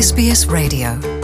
SBS Radio.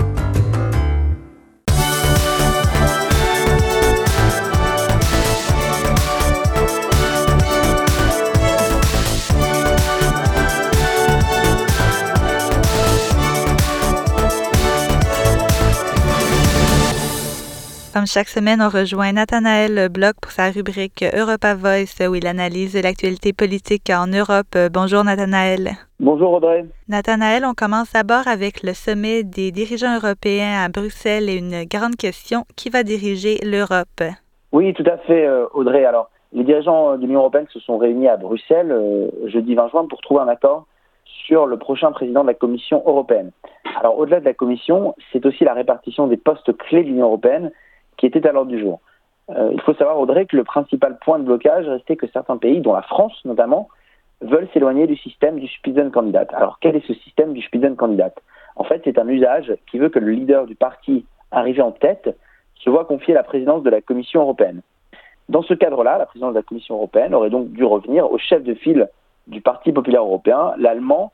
Comme chaque semaine, on rejoint Nathanaël Bloch pour sa rubrique Europa Voice où il analyse l'actualité politique en Europe. Bonjour Nathanaël. Bonjour Audrey. Nathanaël, on commence d'abord avec le sommet des dirigeants européens à Bruxelles et une grande question, qui va diriger l'Europe? Oui, tout à fait euh, Audrey. Alors, les dirigeants de l'Union européenne se sont réunis à Bruxelles euh, jeudi 20 juin pour trouver un accord sur le prochain président de la Commission européenne. Alors, au-delà de la Commission, c'est aussi la répartition des postes clés de l'Union européenne qui était à l'ordre du jour. Euh, il faut savoir, Audrey, que le principal point de blocage restait que certains pays, dont la France notamment, veulent s'éloigner du système du Spitzenkandidat. Alors, quel est ce système du Spitzenkandidat En fait, c'est un usage qui veut que le leader du parti arrivé en tête se voit confier la présidence de la Commission européenne. Dans ce cadre-là, la présidence de la Commission européenne aurait donc dû revenir au chef de file du Parti populaire européen, l'allemand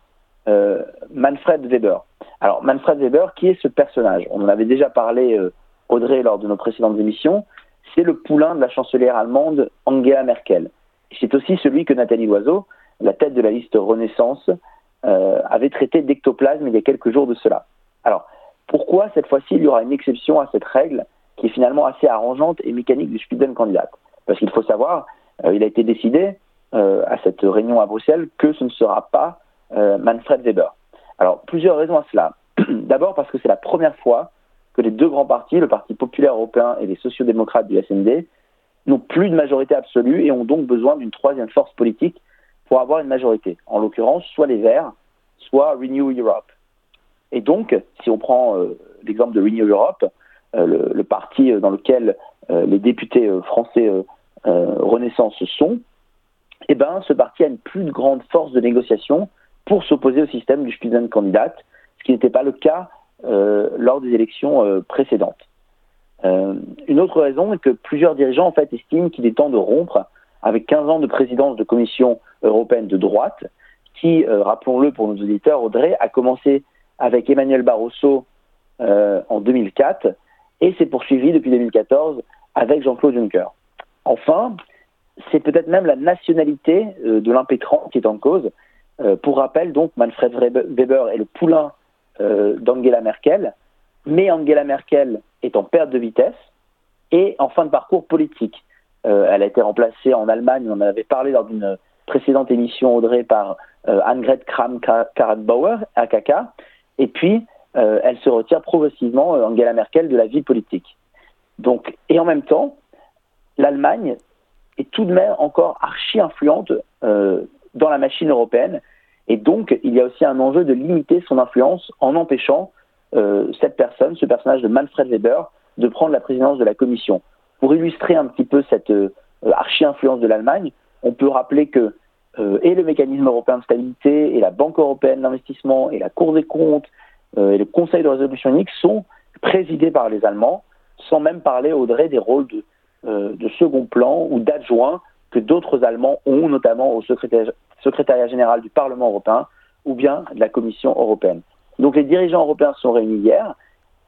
euh, Manfred Weber. Alors, Manfred Weber, qui est ce personnage? On en avait déjà parlé euh, Audrey lors de nos précédentes émissions, c'est le poulain de la chancelière allemande Angela Merkel. C'est aussi celui que Nathalie Loiseau, la tête de la liste Renaissance, euh, avait traité d'ectoplasme il y a quelques jours de cela. Alors, pourquoi cette fois-ci il y aura une exception à cette règle qui est finalement assez arrangeante et mécanique du Spitzenkandidat Parce qu'il faut savoir, euh, il a été décidé euh, à cette réunion à Bruxelles que ce ne sera pas Manfred Weber. Alors, plusieurs raisons à cela. D'abord parce que c'est la première fois que les deux grands partis, le Parti populaire européen et les sociodémocrates du SND, n'ont plus de majorité absolue et ont donc besoin d'une troisième force politique pour avoir une majorité. En l'occurrence, soit les Verts, soit Renew Europe. Et donc, si on prend euh, l'exemple de Renew Europe, euh, le, parti dans lequel euh, les députés français Renaissance sont, eh ben, ce parti a une plus grande force de négociation pour s'opposer au système du Spitzenkandidat, ce qui n'était pas le cas euh, lors des élections euh, précédentes. Euh, une autre raison est que plusieurs dirigeants en fait estiment qu'il est temps de rompre avec 15 ans de présidence de Commission européenne de droite, qui, rappelons-le pour nos auditeurs, Audrey, a commencé avec Emmanuel Barroso en 2004 et s'est poursuivi depuis 2014 avec Jean-Claude Juncker. Enfin, c'est peut-être même la nationalité de l'impétrant qui est en cause. pour rappel, donc, Manfred Weber est le poulain euh, d'Angela Merkel, mais Angela Merkel est en perte de vitesse et en fin de parcours politique. Euh, elle a été remplacée en Allemagne, on en avait parlé lors d'une précédente émission, Audrey, par euh, Annegret Kramp-Karrenbauer, AKK, et puis elle se retire progressivement, Angela Merkel, de la vie politique. Donc, et en même temps, l'Allemagne est tout de même encore archi influente dans la machine européenne et donc, il y a aussi un enjeu de limiter son influence en empêchant euh, cette personne, ce personnage de Manfred Weber, de prendre la présidence de la Commission. Pour illustrer un petit peu cette euh, archi-influence de l'Allemagne, on peut rappeler que euh, et le mécanisme européen de stabilité, et la Banque européenne d'investissement, et la Cour des comptes, et le Conseil de résolution unique sont présidés par les Allemands, sans même parler, Audrey, des rôles de second plan ou d'adjoints que d'autres Allemands ont, notamment au secrétariat général du Parlement européen ou bien de la Commission européenne. Donc les dirigeants européens sont réunis hier.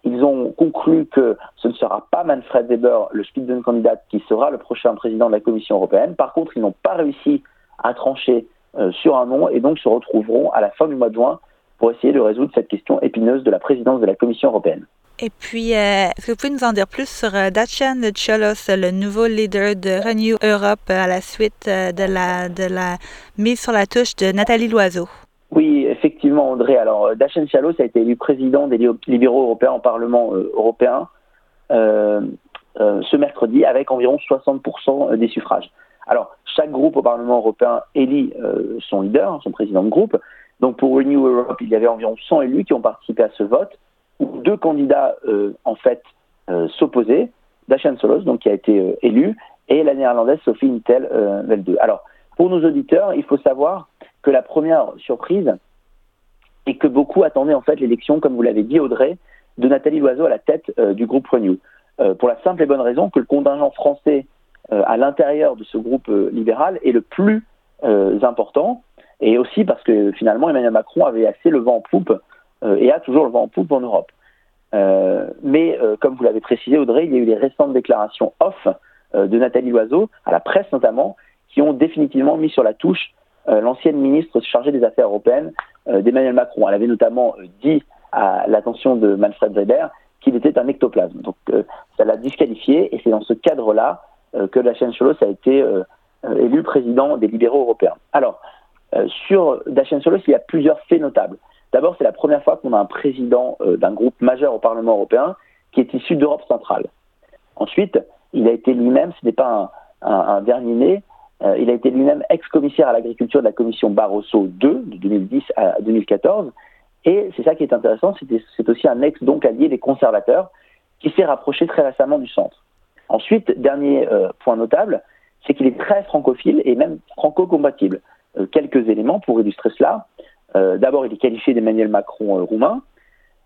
Ils ont conclu que ce ne sera pas Manfred Weber, le Spitzenkandidat, qui sera le prochain président de la Commission européenne. Par contre, ils n'ont pas réussi à trancher euh, sur un nom et donc se retrouveront à la fin du mois de juin pour essayer de résoudre cette question épineuse de la présidence de la Commission européenne. Et puis, euh, est-ce que vous pouvez nous en dire plus sur euh, Dacian Cholos, le nouveau leader de Renew Europe à la suite euh, de, la, mise sur la touche de Nathalie Loiseau? Oui, effectivement, André. Alors, Dacian Cholos a été élu président des libéraux européens au Parlement européen ce mercredi avec environ 60% des suffrages. Alors, chaque groupe au Parlement européen élit son leader, son président de groupe. Donc, pour Renew Europe, il y avait environ 100 élus qui ont participé à ce vote deux candidats euh, en fait euh, s'opposaient, Dacian Solos, donc qui a été euh, élu, et la néerlandaise Sophie Intel Velde. Alors, pour nos auditeurs, il faut savoir que la première surprise est que beaucoup attendaient en fait l'élection, comme vous l'avez dit Audrey, de Nathalie Loiseau à la tête du groupe Renew. pour la simple et bonne raison que le contingent français à l'intérieur de ce groupe libéral est le plus important, et aussi parce que finalement Emmanuel Macron avait assez le vent en poupe et a toujours le vent en poupe en Europe. mais comme vous l'avez précisé, Audrey, il y a eu les récentes déclarations off de Nathalie Loiseau, à la presse notamment, qui ont définitivement mis sur la touche l'ancienne ministre chargée des Affaires européennes d'Emmanuel Macron. Elle avait notamment dit à l'attention de Manfred Weber qu'il était un ectoplasme. Donc ça l'a disqualifié et c'est dans ce cadre-là que la chaîne Cholos a été élu président des libéraux européens. Alors, euh, sur Dacian Solos, il y a plusieurs faits notables. D'abord, c'est la première fois qu'on a un président euh, d'un groupe majeur au Parlement européen qui est issu d'Europe centrale. Ensuite, il a été lui-même, ce n'est pas un, dernier né, euh, il a été lui-même ex-commissaire à l'agriculture de la commission Barroso II de 2010 à 2014. Et c'est ça qui est intéressant, c'est aussi un ex donc allié des conservateurs qui s'est rapproché très récemment du centre. Ensuite, dernier point notable, c'est qu'il est très francophile et même franco-compatible. Euh, quelques éléments pour illustrer cela. Euh, d'abord, il est qualifié d'Emmanuel Macron euh, roumain.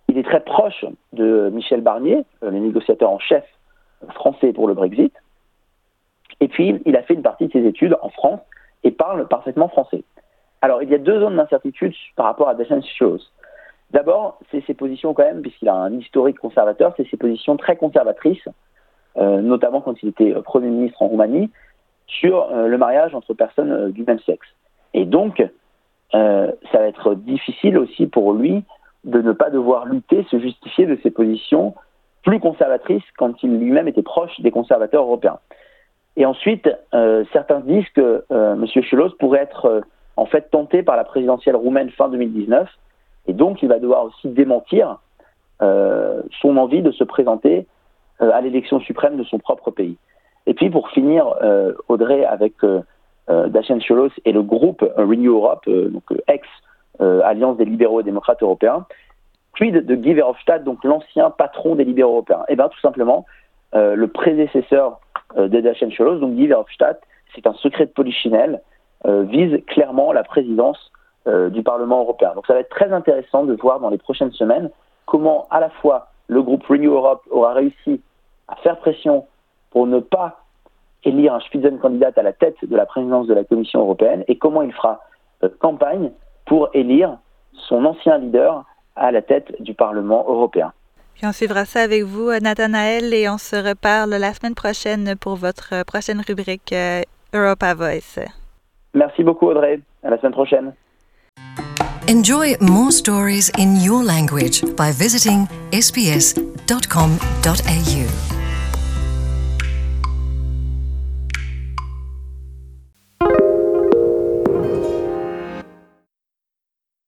Il est très proche de Michel Barnier, le négociateur en chef français pour le Brexit. Et puis, il a fait une partie de ses études en France et parle parfaitement français. Alors, il y a deux zones d'incertitude par rapport à Deschamps. D'abord, c'est ses positions quand même, puisqu'il a un historique conservateur, c'est ses positions très conservatrices, notamment quand il était Premier ministre en Roumanie, sur le mariage entre personnes du même sexe. Et donc, euh, ça va être difficile aussi pour lui de ne pas devoir lutter, se justifier de ses positions plus conservatrices quand il lui-même était proche des conservateurs européens. Et ensuite, euh, certains disent que euh, M. Chelos pourrait être en fait tenté par la présidentielle roumaine fin 2019, et donc il va devoir aussi démentir son envie de se présenter à l'élection suprême de son propre pays. Et puis pour finir, Audrey, avec euh, Dacian Cholos et le groupe Renew Europe, euh, donc euh, ex-Alliance des libéraux et démocrates européens, puis de, Guy Verhofstadt, donc l'ancien patron des libéraux européens? Eh bien tout simplement, le prédécesseur de Dacian Cholos, donc Guy Verhofstadt, c'est un secret de polichinelle, vise clairement la présidence du Parlement européen. Donc ça va être très intéressant de voir dans les prochaines semaines comment à la fois le groupe Renew Europe aura réussi à faire pression pour ne pas élire un Spitzenkandidat à la tête de la présidence de la Commission européenne et comment il fera euh, campagne pour élire son ancien leader à la tête du Parlement européen. Puis on suivra ça avec vous, Nathanaël, et on se reparle la semaine prochaine pour votre prochaine rubrique euh, Europa Voice. Merci beaucoup, Audrey. À la semaine prochaine. Enjoy more stories in your language by visiting sbs.com.au.